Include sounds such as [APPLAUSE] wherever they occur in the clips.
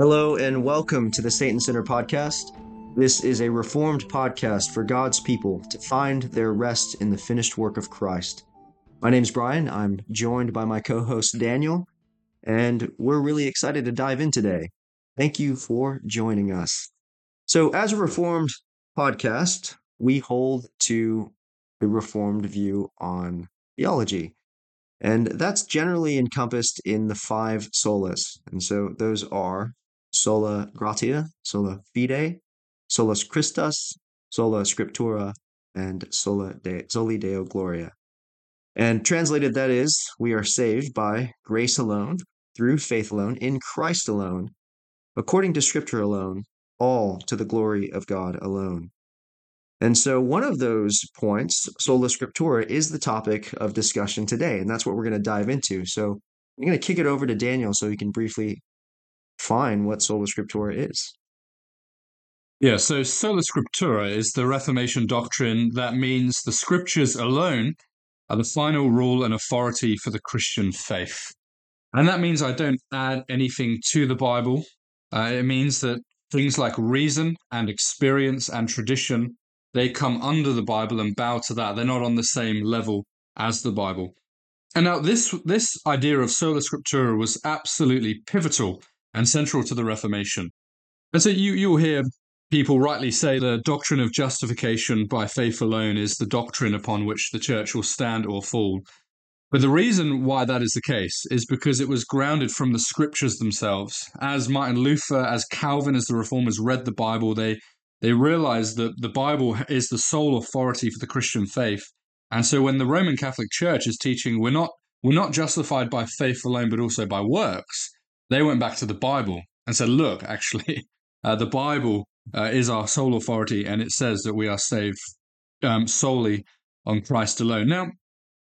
Hello and welcome to the Satan Center podcast. This is a reformed podcast for God's people to find their rest in the finished work of Christ. My name's Brian. I'm joined by my co host Daniel, and we're really excited to dive in today. Thank you for joining us. So, as a reformed podcast, we hold to the reformed view on theology. And that's generally encompassed in the five solas. And so those are sola gratia, sola fide, solus Christus, sola scriptura, and sola de, soli deo gloria. And translated, that is, we are saved by grace alone, through faith alone, in Christ alone, according to Scripture alone, all to the glory of God alone. And so, one of those points, sola scriptura, is the topic of discussion today, and that's what we're going to dive into. So, I'm going to kick it over to Daniel so he can briefly define what sola scriptura is. Yeah, so sola scriptura is the Reformation doctrine that means the scriptures alone are the final rule and authority for the Christian faith. And that means I don't add anything to the Bible. Uh, it means that things like reason and experience and tradition they come under the Bible and bow to that. They're not on the same level as the Bible. And now this this idea of sola scriptura was absolutely pivotal and central to the Reformation. And so you, you'll hear people rightly say the doctrine of justification by faith alone is the doctrine upon which the church will stand or fall. But the reason why that is the case is because it was grounded from the scriptures themselves. As Martin Luther, as Calvin, as the reformers read the Bible, they, they realized that the Bible is the sole authority for the Christian faith. And so when the Roman Catholic Church is teaching we're not, we're not justified by faith alone, but also by works, they went back to the Bible and said, look, actually, [LAUGHS] uh, the Bible uh, is our sole authority, and it says that we are saved um, solely on Christ alone. Now,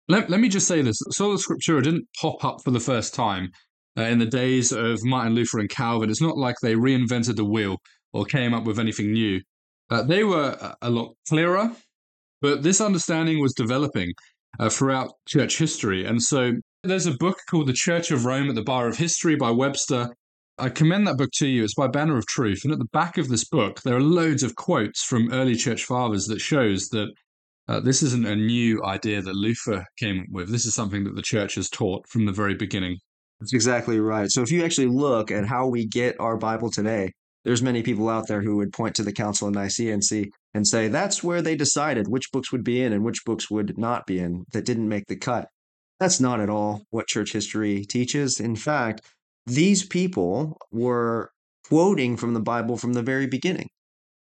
let, let me just say this Sola Scriptura didn't pop up for the first time uh, in the days of Martin Luther and Calvin. It's not like they reinvented the wheel or came up with anything new. Uh, they were a lot clearer, but this understanding was developing uh, throughout church history. And so there's a book called The Church of Rome at the Bar of History by Webster. I commend that book to you. It's by Banner of Truth. And at the back of this book, there are loads of quotes from early church fathers that shows that uh, this isn't a new idea that Luther came with. This is something that the church has taught from the very beginning. That's exactly right. So if you actually look at how we get our Bible today, there's many people out there who would point to the Council of Nicaea and see and say that's where they decided which books would be in and which books would not be in that didn't make the cut. That's not at all what church history teaches. In fact, these people were quoting from the Bible from the very beginning.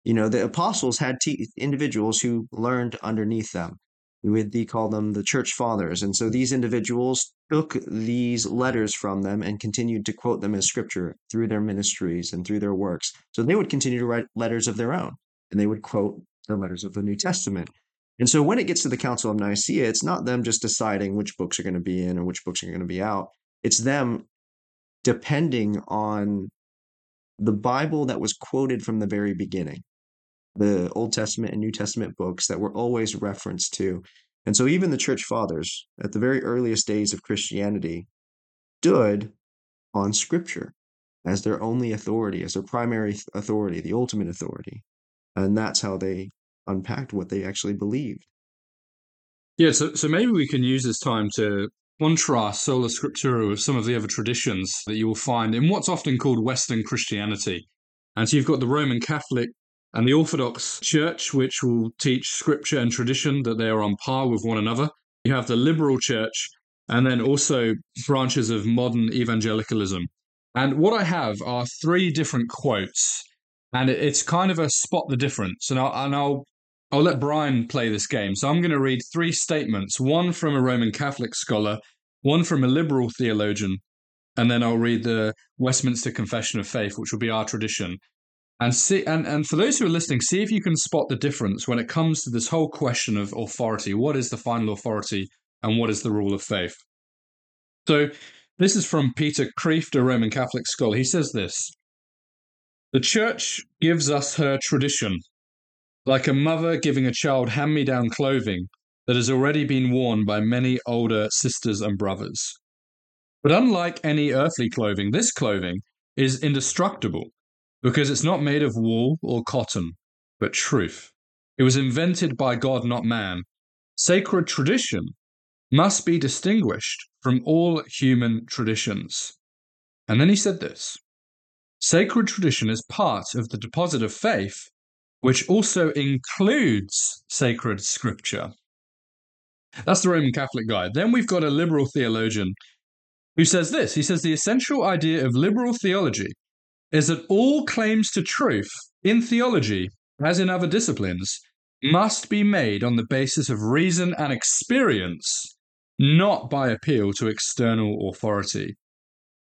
You know, the apostles had individuals who learned underneath them. We would call them the church fathers. And so these individuals took these letters from them and continued to quote them as scripture through their ministries and through their works. So they would continue to write letters of their own and they would quote the letters of the New Testament. And so when it gets to the Council of Nicaea, it's not them just deciding which books are going to be in or which books are going to be out. It's them depending on the Bible that was quoted from the very beginning, the Old Testament and New Testament books that were always referenced to. And so even the church fathers at the very earliest days of Christianity stood on scripture as their only authority, as their primary authority, the ultimate authority. And that's how they unpacked what they actually believed. Yeah, so, so maybe we can use this time to contrast sola scriptura with some of the other traditions that you will find in what's often called Western Christianity. And so you've got the Roman Catholic and the Orthodox Church, which will teach scripture and tradition that they are on par with one another. You have the liberal church, and then also branches of modern evangelicalism. And what I have are three different quotes, and it's kind of a spot the difference. And I'll, and I'll I'll let Brian play this game. So I'm going to read three statements one from a Roman Catholic scholar, one from a liberal theologian, and then I'll read the Westminster Confession of Faith, which will be our tradition. And see, and, and for those who are listening, see if you can spot the difference when it comes to this whole question of authority. What is the final authority and what is the rule of faith? So this is from Peter Kreeft, a Roman Catholic scholar. He says this The church gives us her tradition, like a mother giving a child hand me down clothing that has already been worn by many older sisters and brothers. But unlike any earthly clothing, this clothing is indestructible because it's not made of wool or cotton, but truth. It was invented by God, not man. Sacred tradition must be distinguished from all human traditions. And then he said this Sacred tradition is part of the deposit of faith, which also includes sacred scripture. That's the Roman Catholic guide. Then we've got a liberal theologian who says this. He says the essential idea of liberal theology is that all claims to truth in theology, as in other disciplines, must be made on the basis of reason and experience, not by appeal to external authority.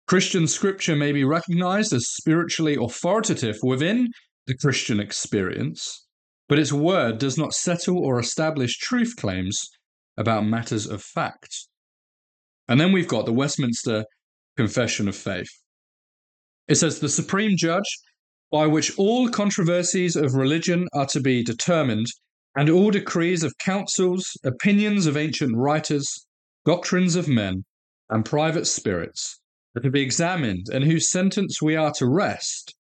Christian scripture may be recognized as spiritually authoritative within the Christian experience, but its word does not settle or establish truth claims about matters of fact. And then we've got the Westminster Confession of Faith. It says the supreme judge by which all controversies of religion are to be determined, and all decrees of councils, opinions of ancient writers, doctrines of men, and private spirits are to be examined, and whose sentence we are to rest,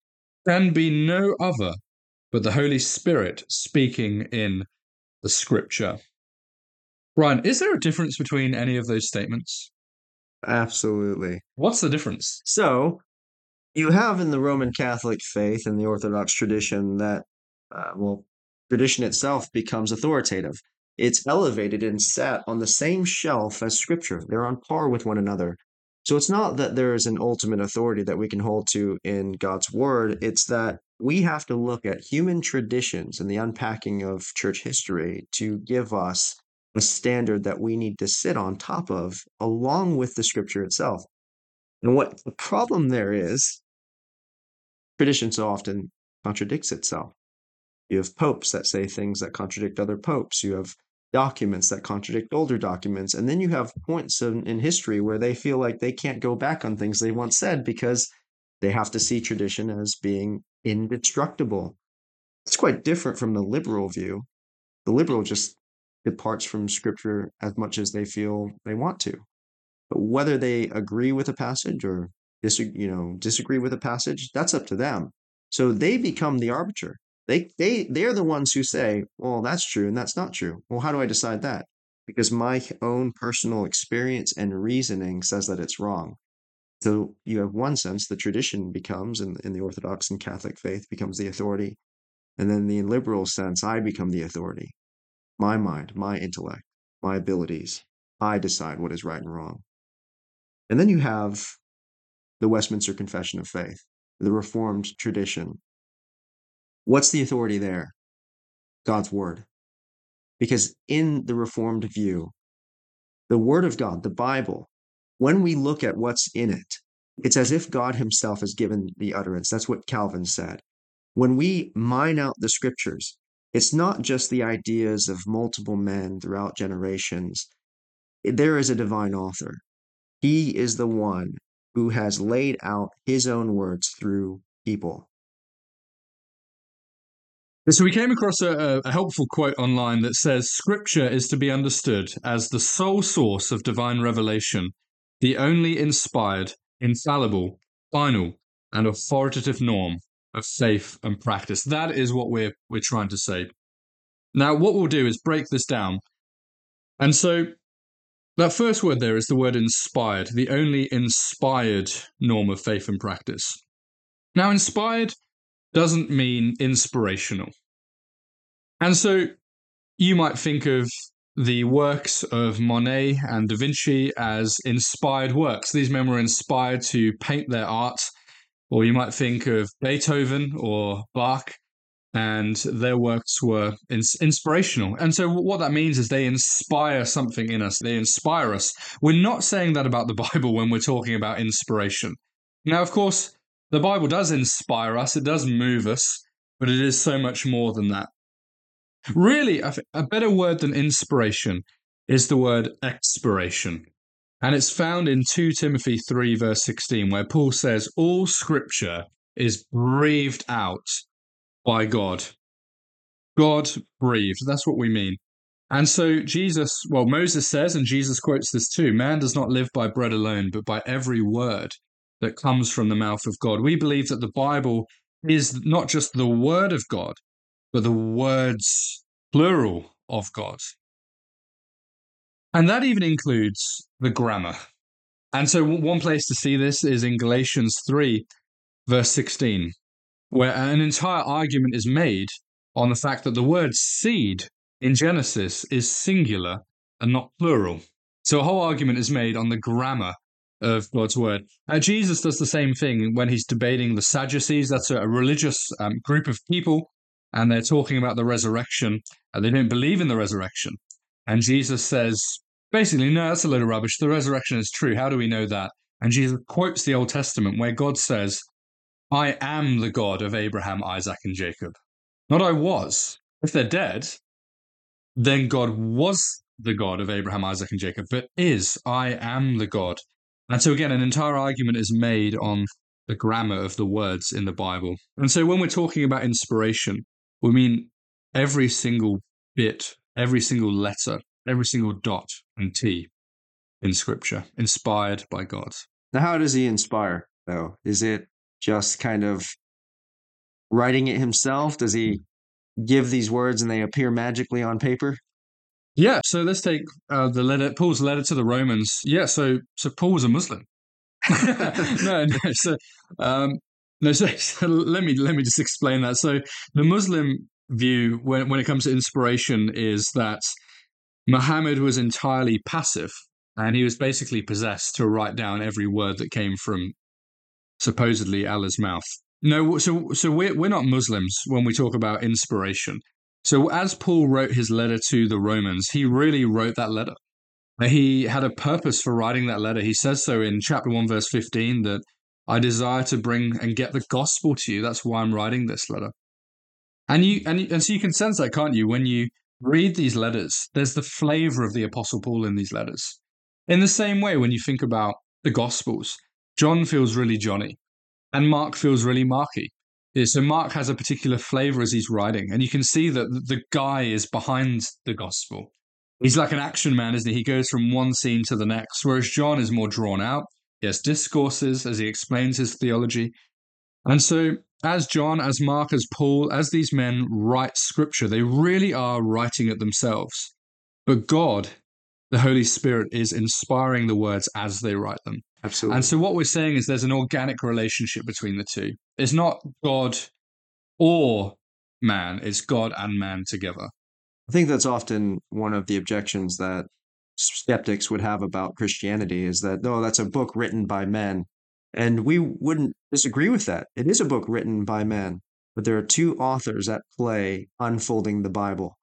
can be no other but the Holy Spirit speaking in the Scripture. Brian, is there a difference between any of those statements? Absolutely. What's the difference? So, you have in the Roman Catholic faith and the Orthodox tradition that, uh, well, tradition itself becomes authoritative. It's elevated and sat on the same shelf as Scripture. They're on par with one another. So it's not that there is an ultimate authority that we can hold to in God's Word. It's that we have to look at human traditions and the unpacking of church history to give us a standard that we need to sit on top of along with the scripture itself. And what the problem there is, tradition so often contradicts itself. You have popes that say things that contradict other popes. You have documents that contradict older documents. And then you have points in, in history where they feel like they can't go back on things they once said because they have to see tradition as being indestructible. It's quite different from the liberal view. The liberal just departs from scripture as much as they feel they want to. But whether they agree with a passage or disagree, you know, disagree with a passage, that's up to them. So they become the arbiter. They they they're the ones who say, "Well, that's true and that's not true." Well, how do I decide that? Because my own personal experience and reasoning says that it's wrong. So you have one sense the tradition becomes in, in the Orthodox and Catholic faith becomes the authority. And then the liberal sense, I become the authority my mind, my intellect, my abilities. I decide what is right and wrong. And then you have the Westminster Confession of Faith, the Reformed tradition. What's the authority there? God's Word. Because in the Reformed view, the Word of God, the Bible, when we look at what's in it, it's as if God Himself has given the utterance. That's what Calvin said. When we mine out the scriptures, it's not just the ideas of multiple men throughout generations. There is a divine author. He is the one who has laid out his own words through people. So we came across a, a, helpful quote online that says Scripture is to be understood as the sole source of divine revelation, the only inspired, infallible, final, and authoritative norm of faith and practice. That is what we're we're trying to say. Now, what we'll do is break this down. And so that first word there is the word inspired, the only inspired norm of faith and practice. Now, inspired doesn't mean inspirational. And so you might think of the works of Monet and Da Vinci as inspired works. These men were inspired to paint their art or you might think of Beethoven or Bach, and their works were ins- inspirational. And so, what that means is they inspire something in us, they inspire us. We're not saying that about the [LAUGHS] Bible when we're talking about inspiration. Now, of course, the Bible does inspire us, it does move us, but it is so much more than that. Really, a better word than inspiration is the word expiration. And it's found in 2 Timothy 3, verse 16, where Paul says, All scripture is breathed out by God. God breathed. That's what we mean. And so Jesus, well, Moses says, and Jesus quotes this too man does not live by bread alone, but by every word that comes from the mouth of God. We believe that the Bible is not just the word of God, but the words plural of God. And that even includes the grammar. And so, one place to see this is in Galatians 3, verse 16, where an entire argument is made on the fact that the word seed in Genesis is singular and not plural. So, a whole argument is made on the grammar of God's word. Uh, Jesus does the same thing when he's debating the Sadducees. That's a, religious um, group of people, and they're talking about the resurrection. And they don't believe in the resurrection. And Jesus says, basically, no, that's a load of rubbish. The resurrection is true. How do we know that? And Jesus quotes the Old Testament where God says, I am the God of Abraham, Isaac, and Jacob. Not I was. If they're dead, then God was the God of Abraham, Isaac, and Jacob, but is I am the God and so, again, an entire argument is made on the grammar of the words in the Bible. And so, when we're talking about inspiration, we mean every single bit, every single letter, every single dot and T in Scripture, inspired by God. Now, how does he inspire, though? Is it just kind of writing it himself? Does he give these words and they appear magically on paper? Yeah, so let's take uh, the letter, Paul's letter to the Romans. Yeah, so so Paul was a Muslim. [LAUGHS] no, no. So, um, no. So, so, let me let me just explain that. So, the Muslim view when when it comes to inspiration is that Muhammad was entirely passive, and he was basically possessed to write down every word that came from supposedly Allah's mouth. No, so so we're we're not Muslims when we talk about inspiration. So, as Paul wrote his letter to the Romans, he really wrote that letter. He had a purpose for writing that letter. He says so in chapter 1, verse 15, that I desire to bring and get the gospel to you. That's why I'm writing this letter. And you and, and so you can sense that, can't you? When you read these letters, there's the flavor of the Apostle Paul in these letters. In the same way, when you think about the Gospels, John feels really Johnny, and Mark feels really Marky. So Mark has a particular flavor as he's writing, and you can see that the guy is behind the gospel. He's like an action man, isn't he? He goes from one scene to the next, whereas John is more drawn out. He has discourses as he explains his theology. And so, as John, as Mark, as Paul, as these men write scripture, they really are writing it themselves. But God, the Holy Spirit, is inspiring the words as they write them. Absolutely. And so what we're saying is there's an organic relationship between the two. It's not God or man, it's God and man together. I think that's often one of the objections that skeptics would have about Christianity is that, no, that's a book written by men. And we wouldn't disagree with that. It is a book written by men, but there are two authors at play unfolding the Bible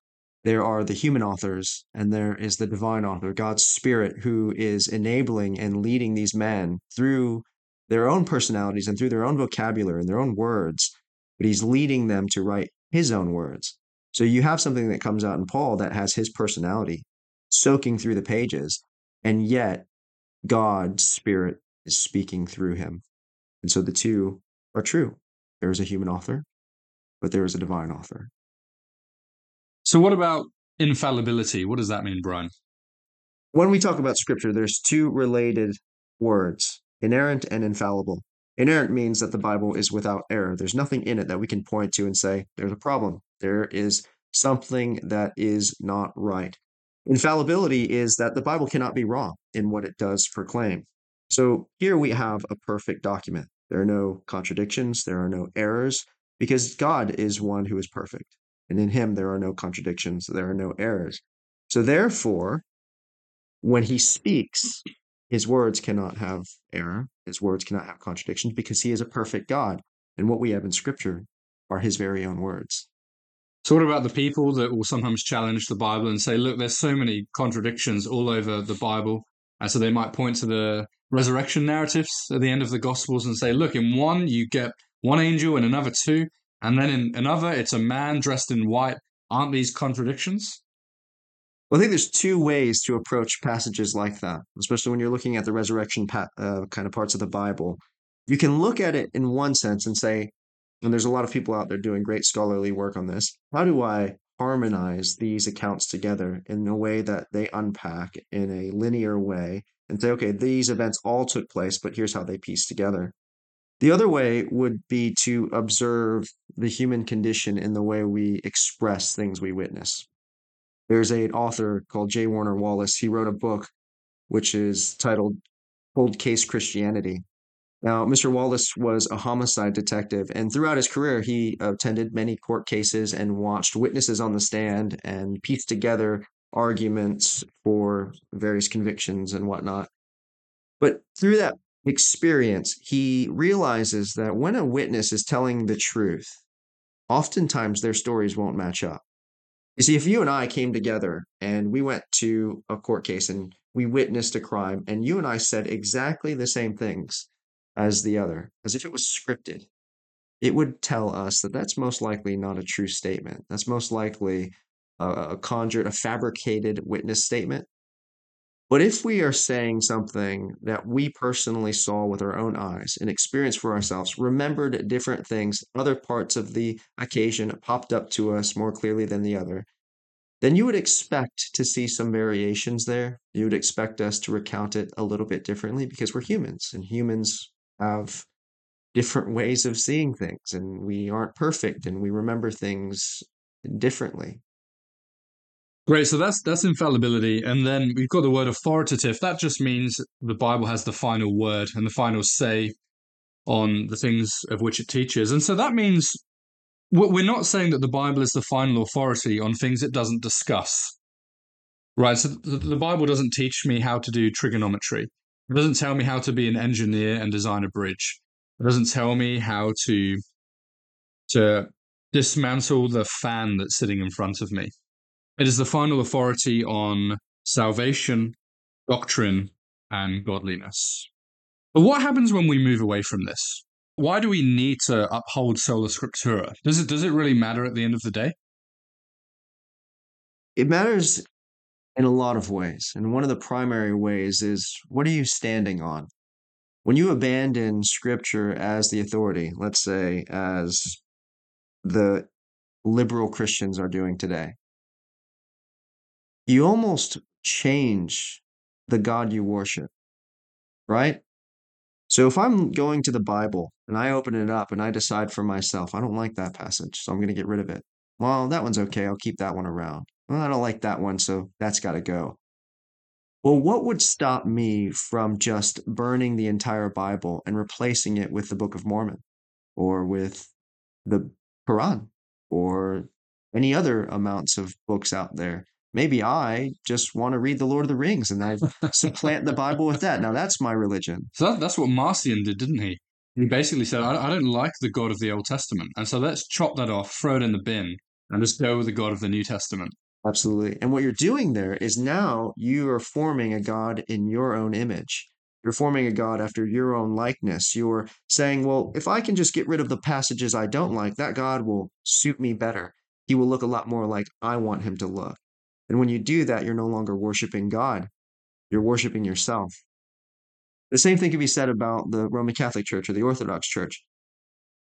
there are the human authors and there is the divine author, God's Spirit, who is enabling and leading these men through their own personalities and through their own vocabulary and their own words, but he's leading them to write his own words. So you have something that comes out in Paul that has his personality soaking through the pages, and yet God's Spirit is speaking through him. And so the two are true. There is a human author, but there is a divine author. So, what about infallibility? What does that mean, Brian? When we talk about scripture, there's two related words inerrant and infallible. Inerrant means that the Bible is without error. There's nothing in it that we can point to and say, there's a problem. There is something that is not right. Infallibility is that the Bible cannot be wrong in what it does proclaim. So here we have a perfect document. There are no contradictions, there are no errors, because God is one who is perfect and in him there are no contradictions, there are no errors. So therefore, when he speaks, his words cannot have error, his words cannot have contradictions because he is a perfect God. And what we have in scripture are his very own words. So, what about the people that will sometimes challenge the Bible and say, look, there's so many contradictions all over the Bible? And so they might point to the resurrection narratives at the end of the Gospels and say, look, in one, you get one angel, and another two. And then in another, it's a man dressed in white. Aren't these contradictions? Well, I think there's two ways to approach passages like that, especially when you're looking at the resurrection pa- uh, kind of parts of the Bible. You can look at it in one sense and say, and there's a lot of people out there doing great scholarly work on this. How do I harmonize these accounts together in a way that they unpack in a linear way and say, okay, these events all took place, but here's how they piece together. The other way would be to observe the human condition in the way we express things we witness. There's an author called J. Warner Wallace. He wrote a book which is titled Cold Case Christianity. Now, Mr. Wallace was a homicide detective, and throughout his career, he attended many court cases and watched witnesses on the stand and pieced together arguments for various convictions and whatnot. But through that experience, he realizes that when a witness is telling the truth, oftentimes their stories won't match up. You see, if you and I came together and we went to a court case and we witnessed a crime, and you and I said exactly the same things as the other, as if it was scripted, it would tell us that that's most likely not a true statement. That's most likely a, a conjured, a fabricated witness statement. But if we are saying something that we personally saw with our own eyes and experienced for ourselves, remembered different things, other parts of the occasion popped up to us more clearly than the other, then you would expect to see some variations there. You would expect us to recount it a little bit differently because we're humans and humans have different ways of seeing things and we aren't perfect and we remember things differently. Great. So that's that's infallibility, and then we've got the word authoritative. That just means the Bible has the final word and the final say on the things of which it teaches. And so that means we're not saying that the Bible is the final authority on things it doesn't discuss. Right. So the Bible doesn't teach me how to do trigonometry. It doesn't tell me how to be an engineer and design a bridge. It doesn't tell me how to to dismantle the fan that's sitting in front of me. It is the final authority on salvation, doctrine, and godliness. But what happens when we move away from this? Why do we need to uphold sola scriptura? Does it does it really matter at the end of the day? It matters in a lot of ways. And one of the primary ways is what are you standing on? When you abandon scripture as the authority, let's say as the liberal Christians are doing today, you almost change the God you worship, right? So if I'm going to the Bible and I open it up and I decide for myself, I don't like that passage, so I'm going to get rid of it. Well, that one's okay. I'll keep that one around. Well, I don't like that one, so that's got to go. Well, what would stop me from just burning the entire Bible and replacing it with the Book of Mormon or with the Quran or any other amounts of books out there? Maybe I just want to read the Lord of the Rings and I supplant the Bible with that. Now that's my religion. So that, that's what Marcion did, didn't he? He basically said, I, I don't like the God of the Old Testament. And so let's chop that off, throw it in the bin, and just go with the God of the New Testament. Absolutely. And what you're doing there is now you are forming a God in your own image. You're forming a God after your own likeness. You're saying, well, if I can just get rid of the passages I don't like, that God will suit me better. He will look a lot more like I want him to look. And when you do that, you're no longer worshiping God, you're worshiping yourself. The same thing can be said about the Roman Catholic Church or the Orthodox Church.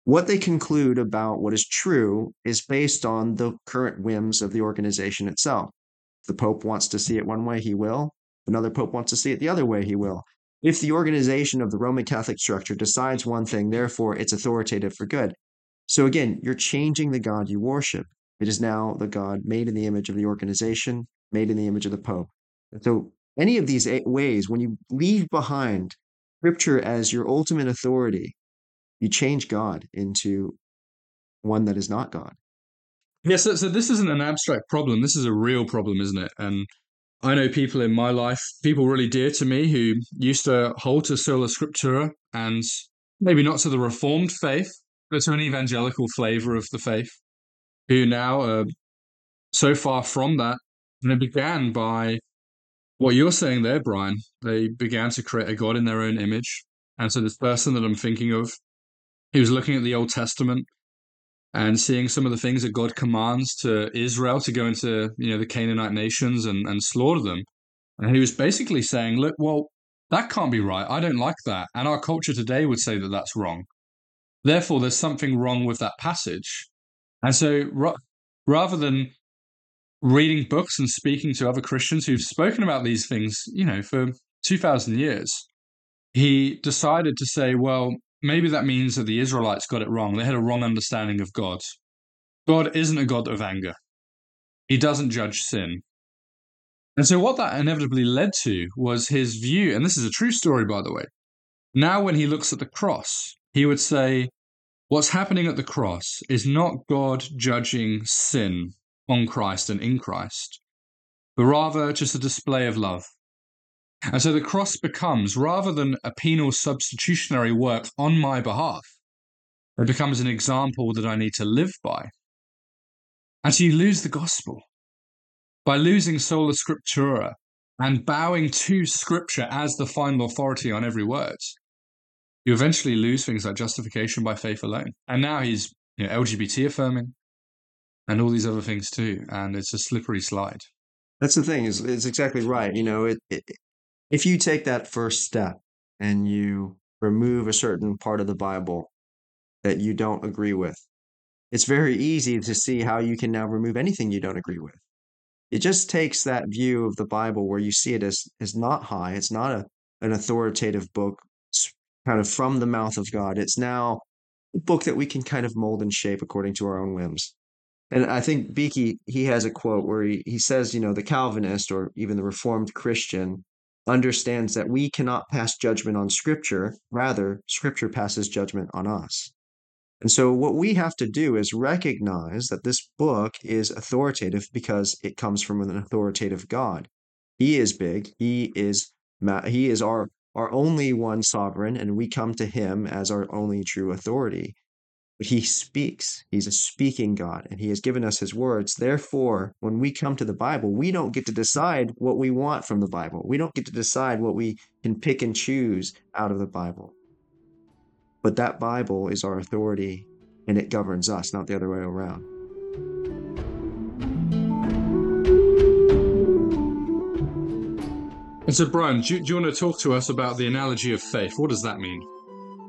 What they conclude about what is true is based on the current whims of the organization itself. The Pope wants to see it one way, he will. Another Pope wants to see it the other way, he will. If the organization of the Roman Catholic structure decides one thing, therefore it's authoritative for good. So again, you're changing the God you worship. It is now the God made in the image of the organization, made in the image of the Pope. So, any of these ways, when you leave behind Scripture as your ultimate authority, you change God into one that is not God. Yeah, so, so this isn't an abstract problem. This is a real problem, isn't it? And I know people in my life, people really dear to me, who used to hold to sola scriptura and maybe not to the Reformed faith, but to an evangelical flavor of the faith who now are so far from that. And it began by what you're saying there, Brian. They began to create a God in their own image. And so this person that I'm thinking of, he was looking at the Old Testament and seeing some of the things that God commands to Israel to go into, you know, the Canaanite nations and, and slaughter them. And he was basically saying, look, well, that can't be right. I don't like that. And our culture today would say that that's wrong. Therefore, there's something wrong with that passage. And so ra- rather than reading books and speaking to other Christians who've spoken about these things, you know, for 2,000 years, he decided to say, well, maybe that means that the Israelites got it wrong. They had a wrong understanding of God. God isn't a God of anger, He doesn't judge sin. And so, what that inevitably led to was his view, and this is a true story, by the way. Now, when he looks at the cross, he would say, What's happening at the cross is not God judging sin on Christ and in Christ, but rather just a display of love. And so the cross becomes, rather than a penal substitutionary work on my behalf, it becomes an example that I need to live by. And so you lose the gospel by losing sola scriptura and bowing to scripture as the final authority on every word. You eventually lose things like justification by faith alone. And now he's you know, LGBT affirming and all these other things too. And it's a slippery slide. That's the thing is it's exactly right. You know, it, it, if you take that first step and you remove a certain part of the Bible that you don't agree with, it's very easy to see how you can now remove anything you don't agree with. It just takes that view of the Bible where you see it as, as not high. It's not a, an authoritative book kind of from the mouth of God. It's now a book that we can kind of mold and shape according to our own whims. And I think Beeke, he has a quote where he, he says, you know, the Calvinist or even the Reformed Christian understands that we cannot pass judgment on Scripture. Rather, Scripture passes judgment on us. And so, what we have to do is recognize that this book is authoritative because it comes from an authoritative God. He is big. He is he is our our only one sovereign, and we come to him as our only true authority. But he speaks. He's a speaking God, and he has given us his words. Therefore, when we come to the Bible, we don't get to decide what we want from the Bible. We don't get to decide what we can pick and choose out of the Bible. But that Bible is our authority, and it governs us, not the other way around. And so, Brian, do you, do you want to talk to us about the analogy of faith? What does that mean?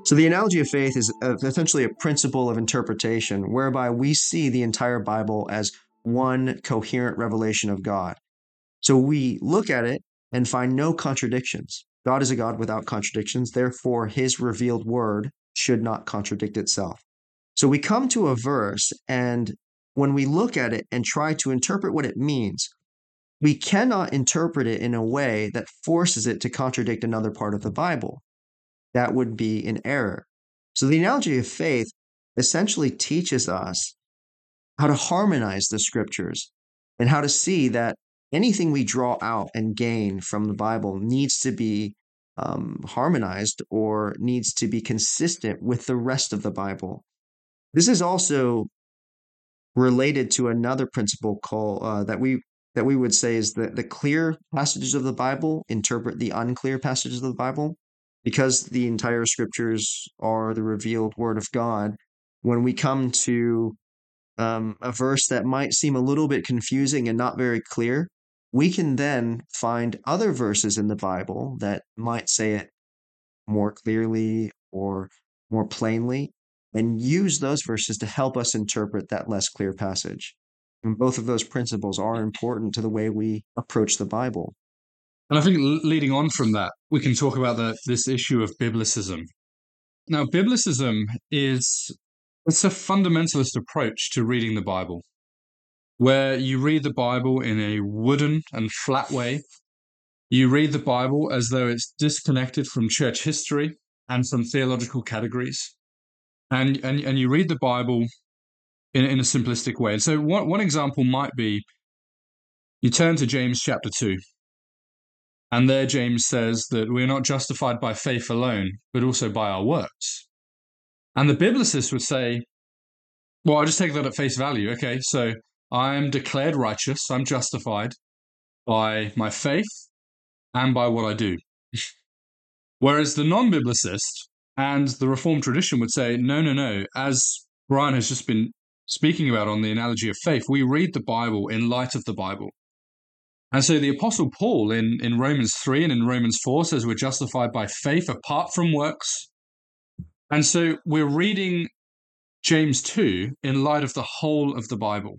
So, the analogy of faith is uh, essentially a principle of interpretation whereby we see the entire Bible as one coherent revelation of God. So, we look at it and find no contradictions. God is a God without contradictions. Therefore, his revealed word should not contradict itself. So, we come to a verse, and when we look at it and try to interpret what it means, we cannot interpret it in a way that forces it to contradict another part of the Bible that would be an error. So the analogy of faith essentially teaches us how to harmonize the scriptures and how to see that anything we draw out and gain from the Bible needs to be um, harmonized or needs to be consistent with the rest of the Bible. This is also related to another principle called uh, that we that we would say is that the clear passages of the Bible interpret the unclear passages of the Bible, because the entire scriptures are the revealed word of God, when we come to um, a verse that might seem a little bit confusing and not very clear, we can then find other verses in the Bible that might say it more clearly or more plainly and use those verses to help us interpret that less clear passage. And both of those principles are important to the way we approach the Bible. And I think leading on from that, we can talk about the, this issue of biblicism. Now, biblicism is it's a fundamentalist approach to reading the Bible, where you read the Bible in a wooden and flat way. You read the Bible as though it's disconnected from church history and from theological categories. And, and, and you read the Bible in, in a simplistic way. So, one, one example might be you turn to James chapter 2, and there, James says that we're not justified by faith alone, but also by our works. And the biblicist would say, well, I'll just take that at face value. Okay, so I'm declared righteous, I'm justified by my faith and by what I do. [LAUGHS] Whereas the non biblicist and the Reformed tradition would say, no, no, no. As Brian has just been speaking about on the analogy of faith, we read the Bible in light of the Bible. And so the Apostle Paul in, in Romans 3 and in Romans 4 says we're justified by faith apart from works. And so we're reading James 2 in light of the whole of the Bible.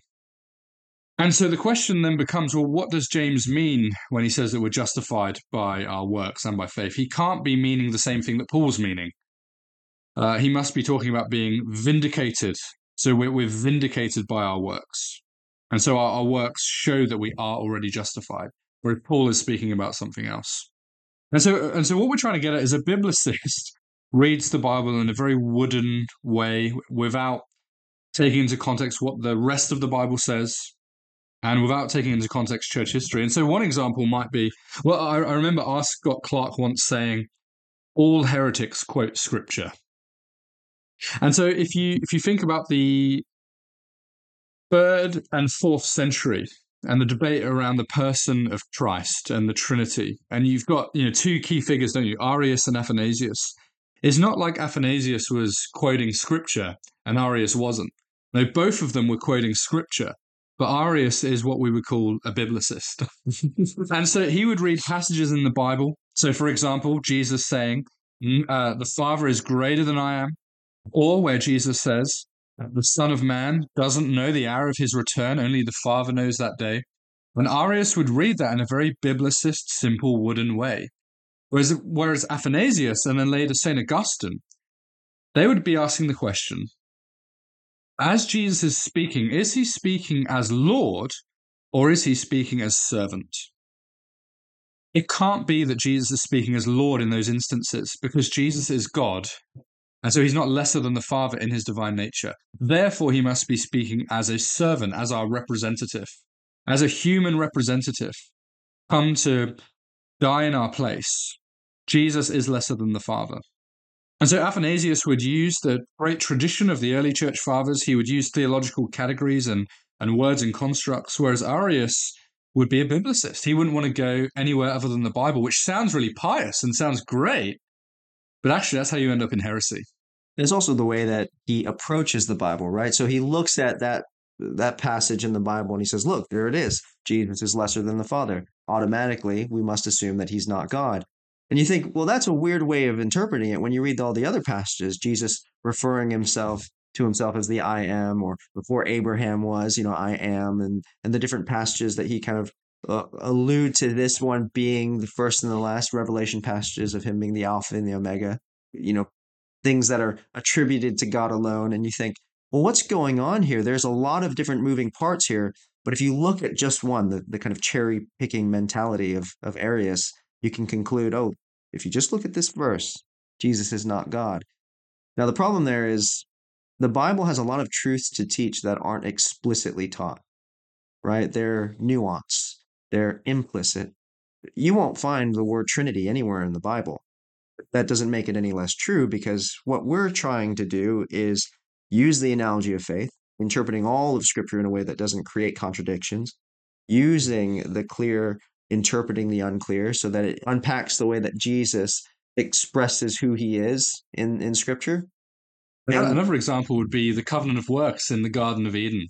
And so the question then becomes well, what does James mean when he says that we're justified by our works and by faith? He can't be meaning the same thing that Paul's meaning. Uh, he must be talking about being vindicated. So we're, we're vindicated by our works. And so our, our works show that we are already justified, whereas Paul is speaking about something else. And so, and so what we're trying to get at is a biblicist [LAUGHS] reads the Bible in a very wooden way without taking into context what the rest of the Bible says and without taking into context church history. And so one example might be well, I, I remember R. Scott Clark once saying, all heretics quote scripture. And so if you if you think about the third and fourth century and the debate around the person of Christ and the Trinity, and you've got you know two key figures, don't you, Arius and Athanasius. It's not like Athanasius was quoting scripture and Arius wasn't. No, both of them were quoting scripture, but Arius is what we would call a biblicist. [LAUGHS] and so he would read passages in the Bible. So, for example, Jesus saying, uh, The Father is greater than I am, or where Jesus says, The Son of Man doesn't know the hour of his return, only the Father knows that day. And Arius would read that in a very biblicist, simple, wooden way. Whereas, whereas Athanasius and then later St. Augustine, they would be asking the question as Jesus is speaking, is he speaking as Lord or is he speaking as servant? It can't be that Jesus is speaking as Lord in those instances because Jesus is God. And so he's not lesser than the Father in his divine nature. Therefore, he must be speaking as a servant, as our representative, as a human representative, come to die in our place. Jesus is lesser than the Father. And so Athanasius would use the great tradition of the early church fathers. He would use theological categories and, and words and constructs, whereas Arius would be a biblicist. He wouldn't want to go anywhere other than the Bible, which sounds really pious and sounds great. But actually, that's how you end up in heresy. There's also the way that he approaches the Bible, right? So he looks at that that passage in the Bible and he says, "Look, there it is. Jesus is lesser than the Father." Automatically, we must assume that he's not God. And you think, well, that's a weird way of interpreting it when you read all the other passages, Jesus referring himself to himself as the I am, or before Abraham was, you know, I am, and, and the different passages that he kind of uh, allude to this one being the first and the last revelation passages of him being the Alpha and the Omega, you know, things that are attributed to God alone. And you think, well, what's going on here? There's a lot of different moving parts here. But if you look at just one, the, the kind of cherry picking mentality of, of Arius, you can conclude, oh, if you just look at this verse, Jesus is not God. Now, the problem there is the Bible has a lot of truths to teach that aren't explicitly taught, right? They're nuanced, they're implicit. You won't find the word Trinity anywhere in the Bible. That doesn't make it any less true because what we're trying to do is use the analogy of faith, interpreting all of Scripture in a way that doesn't create contradictions, using the clear interpreting the unclear so that it unpacks the way that Jesus expresses who he is in, in scripture. And Another example would be the covenant of works in the Garden of Eden.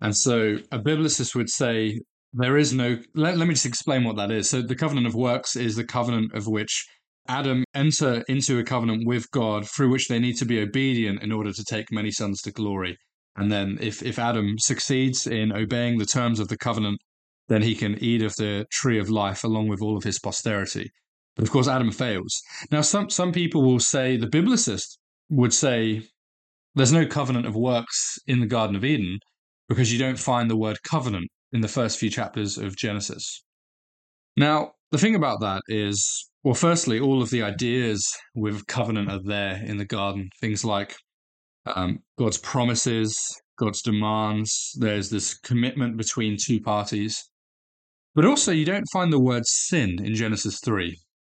And so a biblicist would say there is no, let, let me just explain what that is. So the covenant of works is the covenant of which Adam enter into a covenant with God through which they need to be obedient in order to take many sons to glory. And then if, if Adam succeeds in obeying the terms of the covenant, then he can eat of the tree of life along with all of his posterity. But of course, Adam fails. Now, some, some people will say, the biblicist would say, there's no covenant of works in the Garden of Eden because you don't find the word covenant in the first few chapters of Genesis. Now, the thing about that is, well, firstly, all of the ideas with covenant are there in the garden. Things like um, God's promises, God's demands. There's this commitment between two parties. But also, you don't find the word sin in Genesis 3.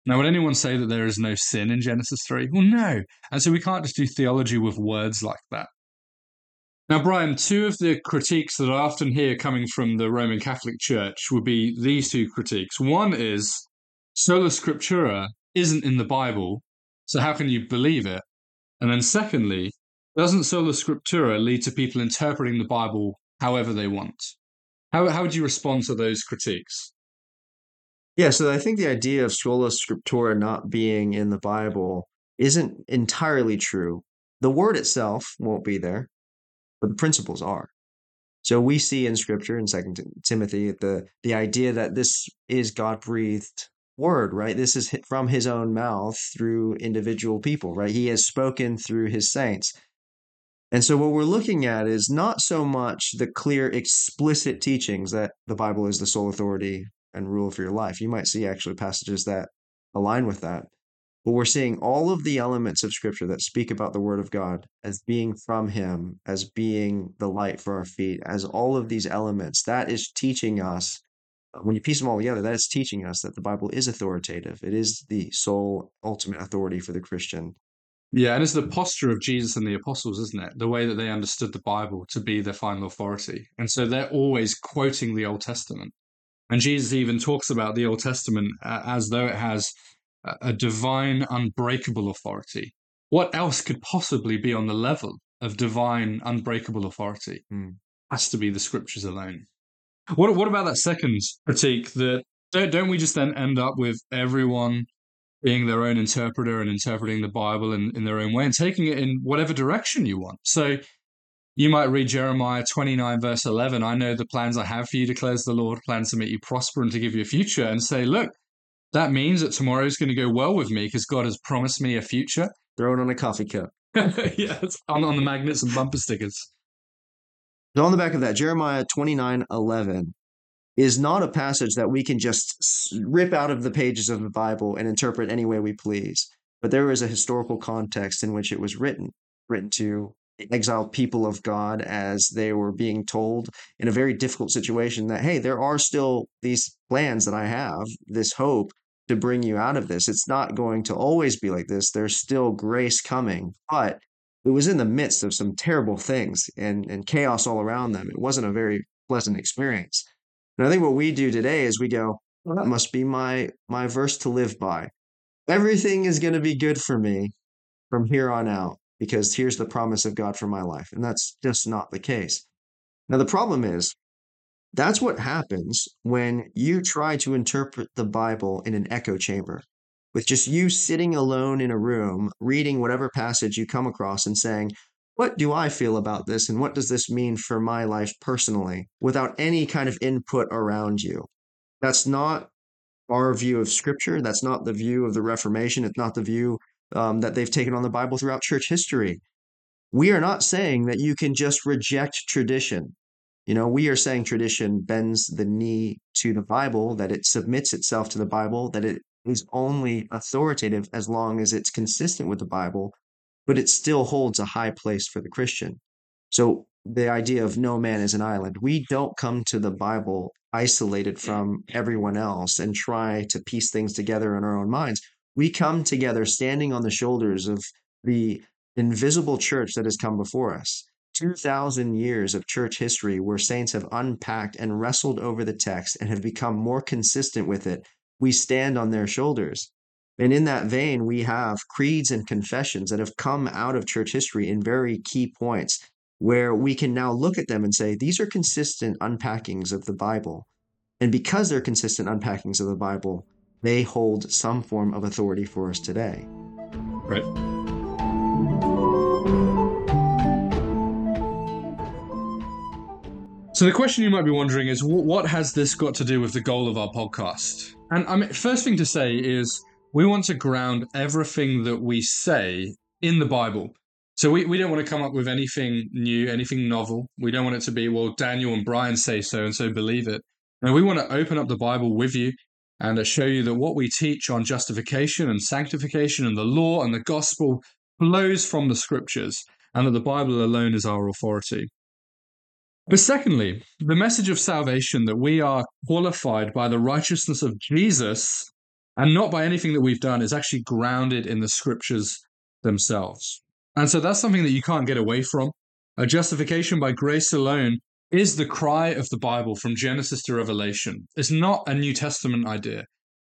Now, would anyone say that there is no sin in Genesis 3? Well, no. And so we can't just do theology with words like that. Now, Brian, two of the critiques that I often hear coming from the Roman Catholic Church would be these two critiques. One is sola scriptura isn't in the Bible, so how can you believe it? And then secondly, doesn't sola scriptura lead to people interpreting the Bible however they want? How, how would you respond to those critiques? Yeah, so I think the idea of sola scriptura not being in the Bible isn't entirely true. The word itself won't be there, but the principles are. So we see in Scripture in Second Timothy the the idea that this is God breathed word, right? This is from His own mouth through individual people, right? He has spoken through His saints. And so, what we're looking at is not so much the clear, explicit teachings that the Bible is the sole authority and rule for your life. You might see actually passages that align with that. But we're seeing all of the elements of Scripture that speak about the Word of God as being from Him, as being the light for our feet, as all of these elements. That is teaching us, when you piece them all together, that is teaching us that the Bible is authoritative. It is the sole ultimate authority for the Christian. Yeah, and it's the posture of Jesus and the apostles, isn't it? The way that they understood the Bible to be their final authority. And so they're always quoting the Old Testament. And Jesus even talks about the Old Testament uh, as though it has a divine, unbreakable authority. What else could possibly be on the level of divine, unbreakable authority? Mm. Has to be the scriptures alone. What, what about that second critique that don't, don't we just then end up with everyone being their own interpreter and interpreting the Bible in, in their own way and taking it in whatever direction you want. So you might read Jeremiah 29, verse 11. I know the plans I have for you, declares the Lord, plans to make you prosper and to give you a future, and say, look, that means that tomorrow is going to go well with me because God has promised me a future. Throw it on a coffee cup. [LAUGHS] yeah, on, on the magnets and bumper stickers. So on the back of that, Jeremiah 29, 11 is not a passage that we can just rip out of the pages of the Bible and interpret any way we please. But there is a historical context in which it was written, written to the exiled people of God as they were being told in a very difficult situation that, hey, there are still these plans that I have, this hope to bring you out of this. It's not going to always be like this. There's still grace coming, but it was in the midst of some terrible things and, and chaos all around them. It wasn't a very pleasant experience. And I think what we do today is we go, well, that must be my my verse to live by. Everything is going to be good for me from here on out because here's the promise of God for my life. And that's just not the case. Now the problem is that's what happens when you try to interpret the Bible in an echo chamber with just you sitting alone in a room reading whatever passage you come across and saying, what do I feel about this and what does this mean for my life personally without any kind of input around you? That's not our view of scripture. That's not the view of the Reformation. It's not the view um, that they've taken on the Bible throughout church history. We are not saying that you can just reject tradition. You know, we are saying tradition bends the knee to the Bible, that it submits itself to the Bible, that it is only authoritative as long as it's consistent with the Bible, but it still holds a high place for the Christian. So the idea of no man is an island, we don't come to the Bible isolated from everyone else and try to piece things together in our own minds. We come together standing on the shoulders of the invisible church that has come before us. 2,000 years of church history where saints have unpacked and wrestled over the text and have become more consistent with it. We stand on their shoulders. And in that vein, we have creeds and confessions that have come out of church history in very key points where we can now look at them and say, these are consistent unpackings of the Bible. And because they're consistent unpackings of the Bible, they hold some form of authority for us today. Right. So the question you might be wondering is, what has this got to do with the goal of our podcast? And I mean, first thing to say is we want to ground everything that we say in the Bible. So we, we don't want to come up with anything new, anything novel. We don't want it to be, well, Daniel and Brian say so and so believe it. And we want to open up the Bible with you and uh, show you that what we teach on justification and sanctification and the law and the gospel flows from the scriptures and that the Bible alone is our authority. But secondly, the message of salvation that we are qualified by the righteousness of Jesus and not by anything that we've done, is actually grounded in the scriptures themselves. And so that's something that you can't get away from. A justification by grace alone is the cry of the Bible from Genesis to Revelation. It's not a New Testament idea.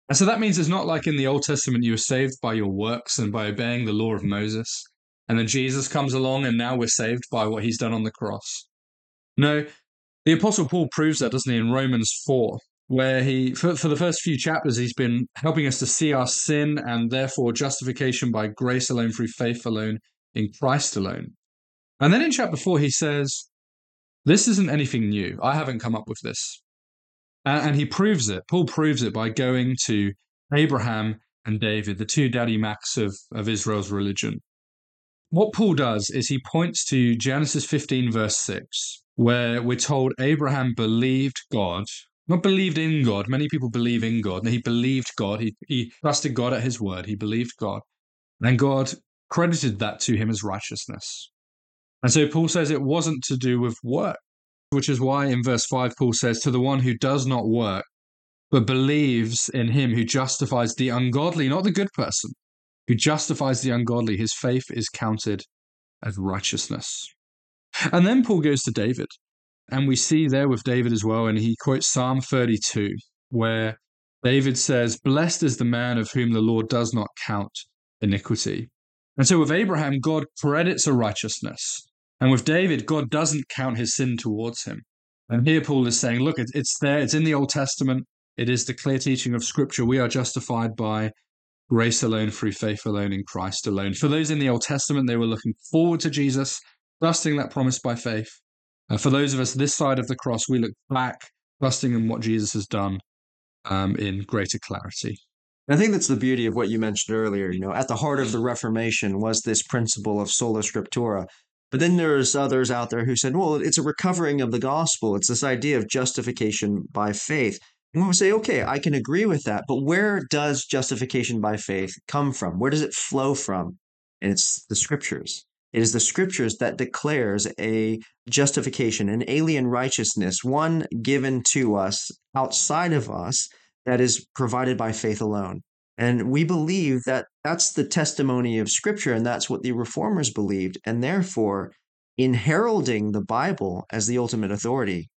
And so that means it's not like in the Old Testament you were saved by your works and by obeying the law of Moses. And then Jesus comes along and now we're saved by what he's done on the cross. No, the Apostle Paul proves that, doesn't he, in Romans 4, where he, for, for the first few chapters, he's been helping us to see our sin and therefore justification by grace alone, through faith alone, in Christ alone. And then in chapter 4, he says, This isn't anything new. I haven't come up with this. And, and he proves it. Paul proves it by going to Abraham and David, the two daddy macs of, of Israel's religion. What Paul does is he points to Genesis 15, verse 6, where we're told Abraham believed God, not believed in God. Many people believe in God. He believed God. He, he trusted God at his word. He believed God. And God credited that to him as righteousness. And so Paul says it wasn't to do with work, which is why in verse 5, Paul says, To the one who does not work, but believes in him who justifies the ungodly, not the good person, who justifies the ungodly, his faith is counted as righteousness. And then Paul goes to David. And we see there with David as well, and he quotes Psalm 32, where David says, Blessed is the man of whom the Lord does not count iniquity. And so with Abraham, God credits a righteousness. And with David, God doesn't count his sin towards him. And here Paul is saying, look, it's there, it's in the Old Testament. It is the clear teaching of Scripture. We are justified by grace alone, through faith alone, in Christ alone. For those in the Old Testament, they were looking forward to Jesus, trusting that promise by faith. Uh, for those of us this side of the cross, we look back, trusting in what Jesus has done um, in greater clarity. I think that's the beauty of what you mentioned earlier. You know, at the heart of the Reformation was this principle of sola scriptura. But then there's others out there who said, well, it's a recovering of the gospel. It's this idea of justification by faith. And we'll say, okay, I can agree with that, but where does justification by faith come from? Where does it flow from? And it's the scriptures. It is the scriptures that declares a justification, an alien righteousness, one given to us outside of us that is provided by faith alone. And we believe that that's the testimony of scripture, and that's what the reformers believed. And therefore, in heralding the Bible as the ultimate authority,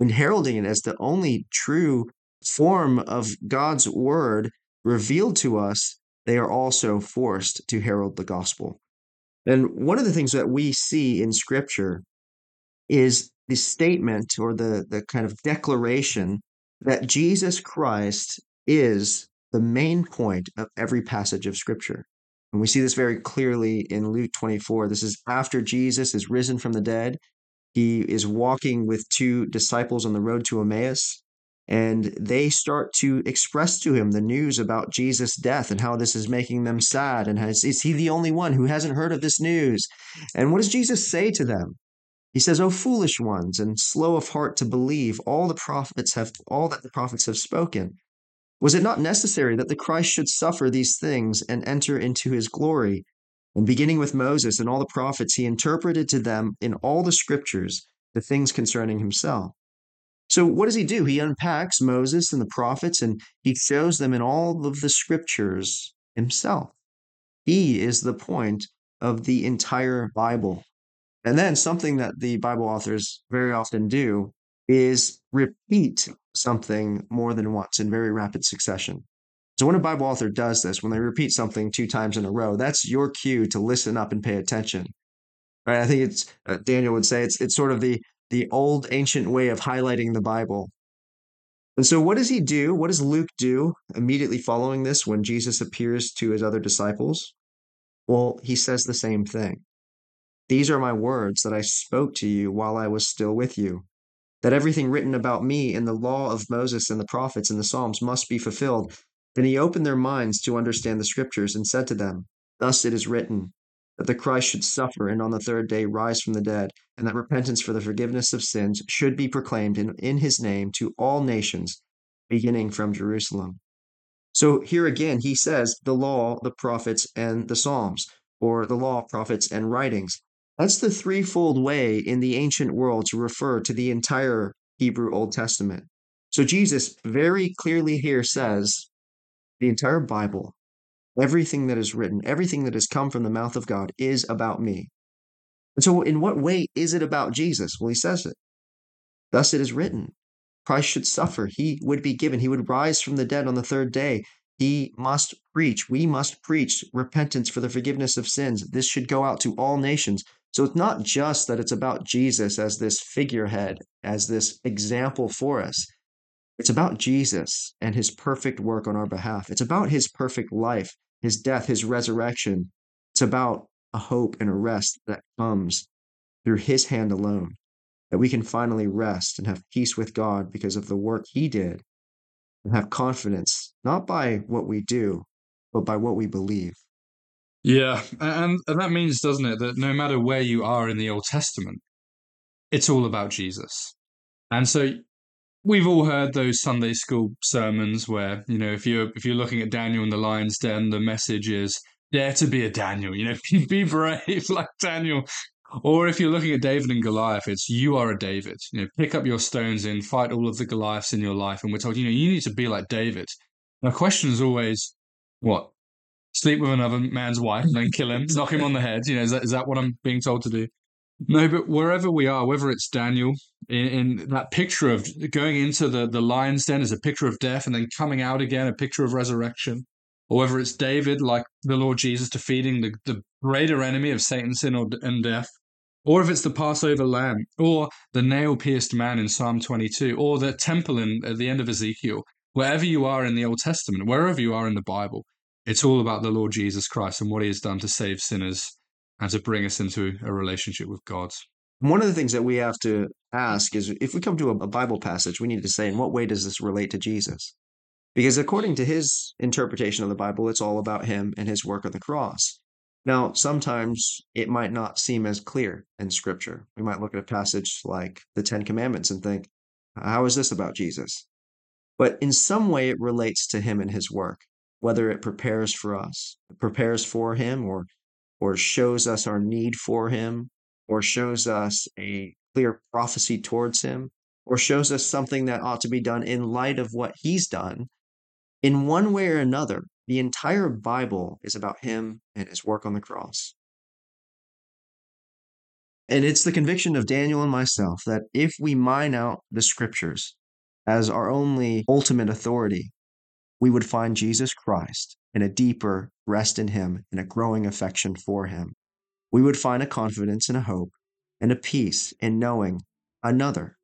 in heralding it as the only true form of God's word revealed to us, they are also forced to herald the gospel. And one of the things that we see in scripture is the statement or the, the kind of declaration that Jesus Christ is the main point of every passage of scripture. And we see this very clearly in Luke 24. This is after Jesus is risen from the dead. He is walking with two disciples on the road to Emmaus and they start to express to him the news about Jesus' death and how this is making them sad. And has, is he the only one who hasn't heard of this news? And what does Jesus say to them? He says, "O foolish ones, and slow of heart to believe all the prophets have all that the prophets have spoken. Was it not necessary that the Christ should suffer these things and enter into his glory?" And beginning with Moses and all the prophets, he interpreted to them in all the scriptures the things concerning himself. So, what does he do? He unpacks Moses and the prophets and he shows them in all of the scriptures himself. He is the point of the entire Bible. And then, something that the Bible authors very often do is repeat something more than once in very rapid succession. So, when a Bible author does this, when they repeat something two times in a row, that's your cue to listen up and pay attention. Right? I think it's uh, Daniel would say it's it's sort of the the old ancient way of highlighting the Bible. And so, what does he do? What does Luke do immediately following this when Jesus appears to his other disciples? Well, he says the same thing. These are my words that I spoke to you while I was still with you, that everything written about me in the law of Moses and the prophets and the Psalms must be fulfilled. Then he opened their minds to understand the scriptures and said to them, Thus it is written, that the Christ should suffer and on the third day rise from the dead, and that repentance for the forgiveness of sins should be proclaimed in, in his name to all nations, beginning from Jerusalem. So here again, he says the law, the prophets, and the Psalms, or the law, prophets, and writings. That's the threefold way in the ancient world to refer to the entire Hebrew Old Testament. So Jesus very clearly here says the entire Bible Everything that is written, everything that has come from the mouth of God is about me. And so, in what way is it about Jesus? Well, he says it. Thus it is written Christ should suffer. He would be given. He would rise from the dead on the third day. He must preach. We must preach repentance for the forgiveness of sins. This should go out to all nations. So it's not just that it's about Jesus as this figurehead, as this example for us. It's about Jesus and his perfect work on our behalf. It's about his perfect life his death, his resurrection. It's about a hope and a rest that comes through his hand alone. that we can finally rest and have peace with God because of the work He did, and have confidence not by what we do, but by what we believe. Yeah, and, that means, doesn't it, that no matter where you are in the Old Testament, it's all about Jesus. And so we've all heard those Sunday school sermons where, you know, if you're if you're looking at Daniel in the lion's den, the message is dare to be a Daniel, you know, [LAUGHS] be brave [LAUGHS] like Daniel. Or if you're looking at David and Goliath, it's you are a David. You know, pick up your stones and fight all of the Goliaths in your life. And we're told, you know, you need to be like David. The question is always, what? Sleep with another man's wife and then kill him, knock him on the head. You know, is that, is that what I'm being told to do? No, but wherever we are, whether it's Daniel in, in, that picture of going into the, the lion's den is a picture of death and then coming out again, a picture of resurrection, or whether it's David, like the Lord Jesus, defeating the, the greater enemy of Satan, sin, or, and death, or if it's the Passover lamb, or the nail pierced man in Psalm 22, or the temple in, at the end of Ezekiel, wherever you are in the Old Testament, wherever you are in the Bible, it's all about the Lord Jesus Christ and what he has done to save sinners and to bring us into a relationship with God. One of the things that we have to ask is if we come to a Bible passage, we need to say, in what way does this relate to Jesus? Because according to his interpretation of the Bible, it's all about him and his work on the cross. Now, sometimes it might not seem as clear in Scripture. We might look at a passage like the Ten Commandments and think, how is this about Jesus? But in some way, it relates to him and his work, whether it prepares for us, prepares for him, or or shows us our need for him, or shows us a clear prophecy towards him, or shows us something that ought to be done in light of what he's done, in one way or another, the entire Bible is about him and his work on the cross. And it's the conviction of Daniel and myself that if we mine out the scriptures as our only ultimate authority, we would find Jesus Christ and a deeper rest in Him and a growing affection for Him. We would find a confidence and a hope and a peace in knowing another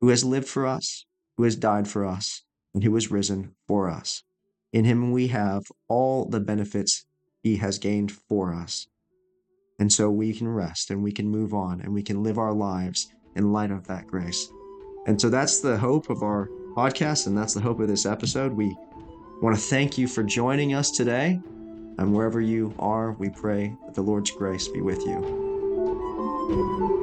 who has lived for us, who has died for us, and who has risen for us. In Him we have all the benefits He has gained for us. And so we can rest and we can move on and we can live our lives in light of that grace. And so that's the hope of our podcast, and that's the hope of this episode. We I want to thank you for joining us today. And wherever you are, we pray that the Lord's grace be with you.